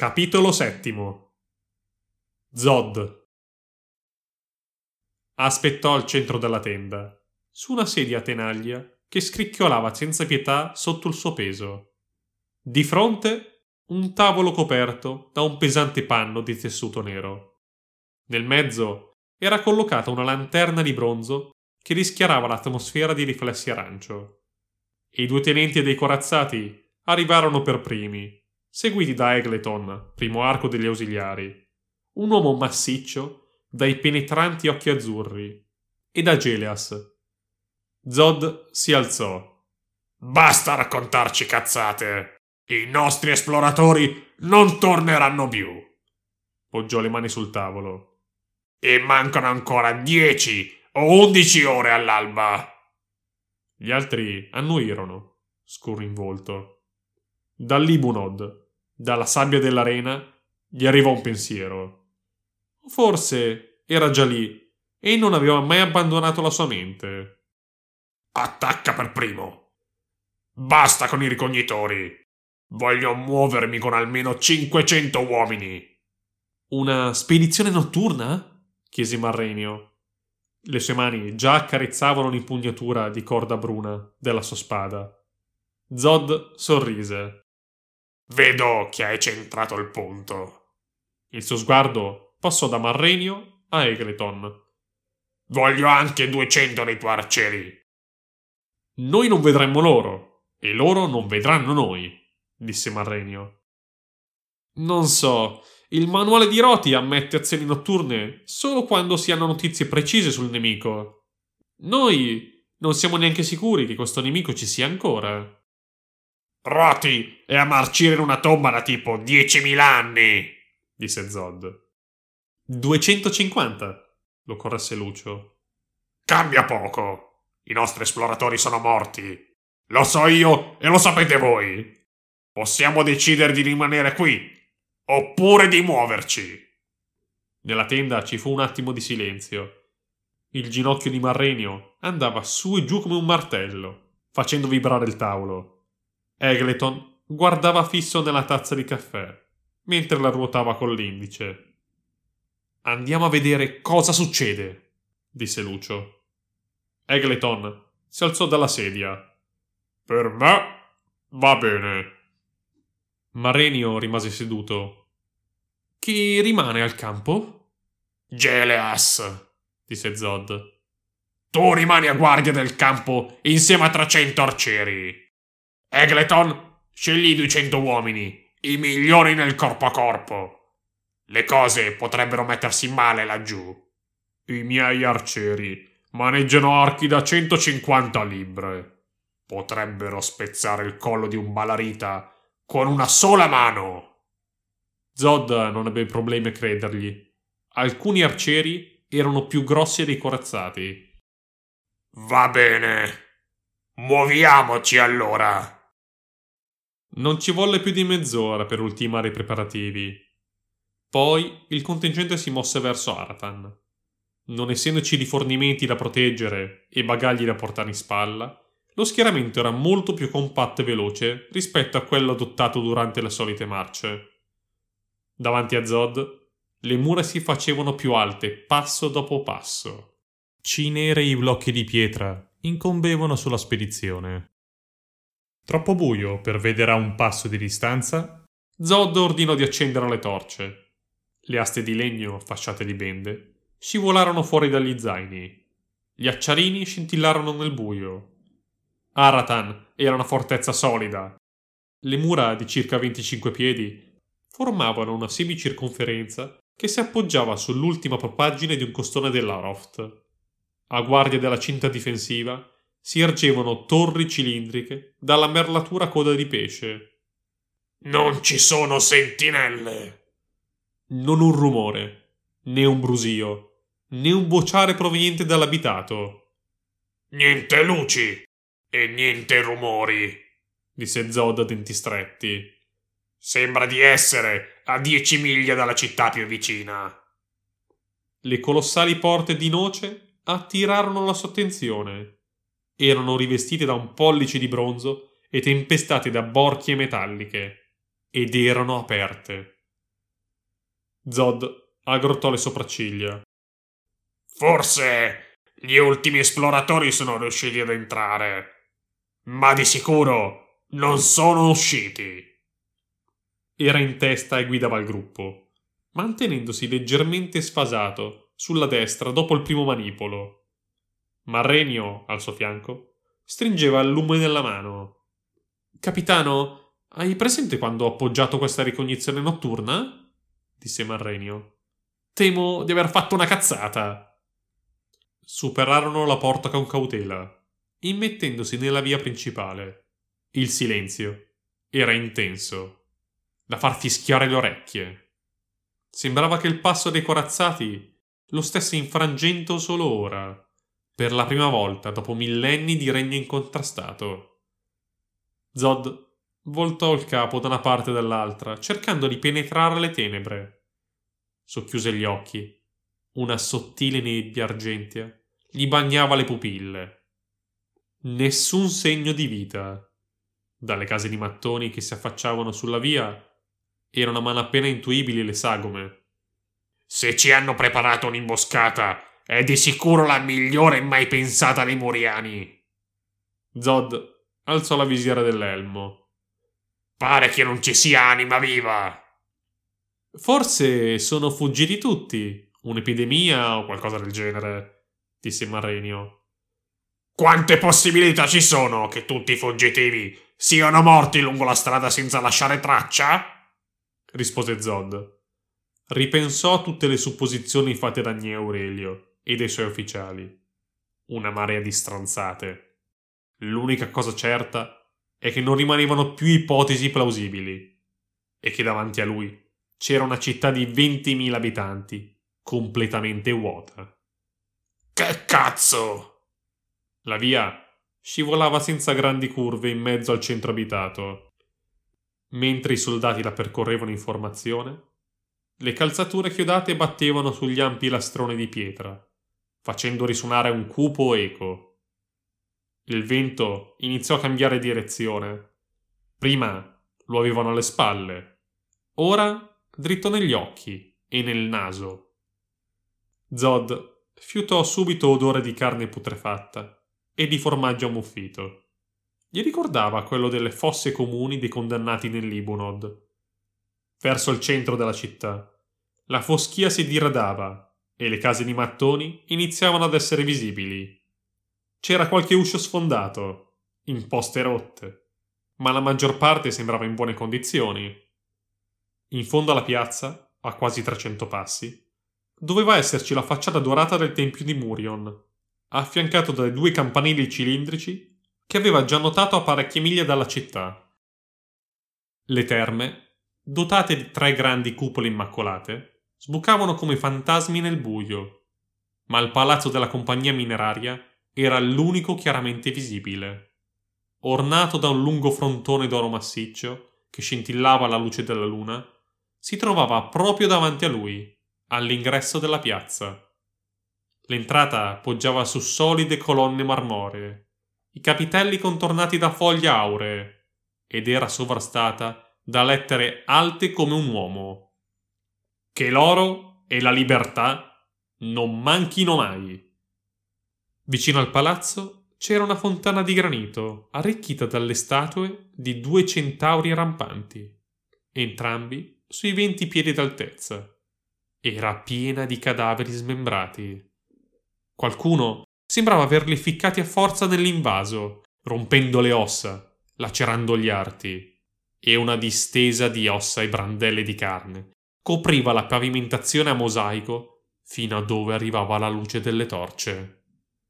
Capitolo settimo Zod Aspettò al centro della tenda, su una sedia a tenaglia che scricchiolava senza pietà sotto il suo peso. Di fronte un tavolo coperto da un pesante panno di tessuto nero. Nel mezzo era collocata una lanterna di bronzo che rischiarava l'atmosfera di riflessi arancio. E i due tenenti dei corazzati arrivarono per primi, seguiti da Egleton, primo arco degli ausiliari, un uomo massiccio dai penetranti occhi azzurri, e da Geleas. Zod si alzò. Basta raccontarci cazzate! I nostri esploratori non torneranno più! Poggiò le mani sul tavolo. E mancano ancora dieci o undici ore all'alba! Gli altri annuirono, scurro in volto. Dall'Ibunod, dalla sabbia dell'arena, gli arrivò un pensiero. Forse era già lì e non aveva mai abbandonato la sua mente. Attacca per primo. Basta con i ricognitori. Voglio muovermi con almeno 500 uomini. Una spedizione notturna? chiese Marrenio. Le sue mani già accarezzavano l'impugnatura di corda bruna della sua spada. Zod sorrise. Vedo che hai centrato il punto. Il suo sguardo passò da Marrenio a Egleton. Voglio anche 200 dei tuoi arcieri. Noi non vedremmo loro, e loro non vedranno noi, disse Marrenio. Non so, il manuale di Roti ammette azioni notturne solo quando si hanno notizie precise sul nemico. Noi non siamo neanche sicuri che questo nemico ci sia ancora. Roti è a marcire in una tomba da tipo 10.000 anni, disse Zod. 250, lo corresse Lucio. Cambia poco. I nostri esploratori sono morti. Lo so io e lo sapete voi. Possiamo decidere di rimanere qui, oppure di muoverci. Nella tenda ci fu un attimo di silenzio. Il ginocchio di Marrenio andava su e giù come un martello, facendo vibrare il tavolo. Egleton guardava fisso nella tazza di caffè, mentre la ruotava con l'indice. Andiamo a vedere cosa succede, disse Lucio. Egleton si alzò dalla sedia. Per me va bene. Marenio rimase seduto. Chi rimane al campo? Geleas, disse Zod. Tu rimani a guardia del campo insieme a 300 arcieri. Egleton, scegli 200 uomini, i migliori nel corpo a corpo. Le cose potrebbero mettersi male laggiù. I miei arcieri maneggiano archi da 150 libbre. Potrebbero spezzare il collo di un balarita con una sola mano. Zod non ebbe problemi a credergli. Alcuni arcieri erano più grossi dei corazzati. Va bene. Muoviamoci allora. Non ci volle più di mezz'ora per ultimare i preparativi. Poi il contingente si mosse verso Aratan. Non essendoci rifornimenti da proteggere e bagagli da portare in spalla, lo schieramento era molto più compatto e veloce rispetto a quello adottato durante le solite marce. Davanti a Zod, le mura si facevano più alte passo dopo passo. Cinerei blocchi di pietra incombevano sulla spedizione. Troppo buio per vedere a un passo di distanza? Zod ordinò di accendere le torce. Le aste di legno, fasciate di bende, scivolarono fuori dagli zaini. Gli acciarini scintillarono nel buio. Aratan era una fortezza solida. Le mura di circa 25 piedi formavano una semicirconferenza che si appoggiava sull'ultima propaggine di un costone della Roft. A guardia della cinta difensiva si ergevano torri cilindriche dalla merlatura coda di pesce. Non ci sono sentinelle. Non un rumore, né un brusio, né un vociare proveniente dall'abitato. Niente luci e niente rumori, disse Zod a denti stretti. Sembra di essere a dieci miglia dalla città più vicina. Le colossali porte di noce attirarono la sua attenzione erano rivestite da un pollice di bronzo e tempestate da borchie metalliche, ed erano aperte. Zod aggrottò le sopracciglia. Forse gli ultimi esploratori sono riusciti ad entrare, ma di sicuro non sono usciti. Era in testa e guidava il gruppo, mantenendosi leggermente sfasato sulla destra dopo il primo manipolo. Marrenio, al suo fianco, stringeva il lume nella mano. Capitano, hai presente quando ho appoggiato questa ricognizione notturna? disse Marrenio. Temo di aver fatto una cazzata. Superarono la porta con cautela, immettendosi nella via principale. Il silenzio era intenso, da far fischiare le orecchie. Sembrava che il passo dei corazzati lo stesse infrangendo solo ora, per la prima volta dopo millenni di regno incontrastato. Zod voltò il capo da una parte e dall'altra, cercando di penetrare le tenebre. Socchiuse gli occhi. Una sottile nebbia argentea gli bagnava le pupille. Nessun segno di vita. Dalle case di mattoni che si affacciavano sulla via erano a malapena intuibili le sagome. Se ci hanno preparato un'imboscata, è di sicuro la migliore mai pensata dei Moriani. Zod alzò la visiera dell'elmo. Pare che non ci sia anima viva. Forse sono fuggiti tutti. Un'epidemia o qualcosa del genere disse Marrenio. Quante possibilità ci sono che tutti i fuggitivi siano morti lungo la strada senza lasciare traccia? rispose Zod. Ripensò a tutte le supposizioni fatte da Gneo Aurelio e dai suoi ufficiali. Una marea di stronzate. L'unica cosa certa è che non rimanevano più ipotesi plausibili e che davanti a lui c'era una città di 20.000 abitanti completamente vuota. Che cazzo! La via scivolava senza grandi curve in mezzo al centro abitato. Mentre i soldati la percorrevano in formazione, le calzature chiodate battevano sugli ampi lastroni di pietra, facendo risuonare un cupo eco. Il vento iniziò a cambiare direzione. Prima lo avevano alle spalle, ora dritto negli occhi e nel naso. Zod fiutò subito odore di carne putrefatta e di formaggio ammuffito. Gli ricordava quello delle fosse comuni dei condannati nell'Ibunod. Verso il centro della città, la foschia si diradava e le case di mattoni iniziavano ad essere visibili. C'era qualche uscio sfondato, imposte rotte, ma la maggior parte sembrava in buone condizioni. In fondo alla piazza, a quasi 300 passi, doveva esserci la facciata dorata del tempio di Murion, affiancato dai due campanili cilindrici che aveva già notato a parecchie miglia dalla città. Le terme, dotate di tre grandi cupole immacolate, sbucavano come fantasmi nel buio, ma il palazzo della compagnia mineraria era l'unico chiaramente visibile. Ornato da un lungo frontone d'oro massiccio che scintillava alla luce della luna, si trovava proprio davanti a lui, all'ingresso della piazza. L'entrata poggiava su solide colonne marmoree, i capitelli contornati da foglie auree, ed era sovrastata da lettere alte come un uomo. Che l'oro e la libertà non manchino mai. Vicino al palazzo c'era una fontana di granito arricchita dalle statue di due centauri rampanti, entrambi sui venti piedi d'altezza era piena di cadaveri smembrati. Qualcuno sembrava averli ficcati a forza nell'invaso, rompendo le ossa, lacerando gli arti, e una distesa di ossa e brandelle di carne copriva la pavimentazione a mosaico fino a dove arrivava la luce delle torce.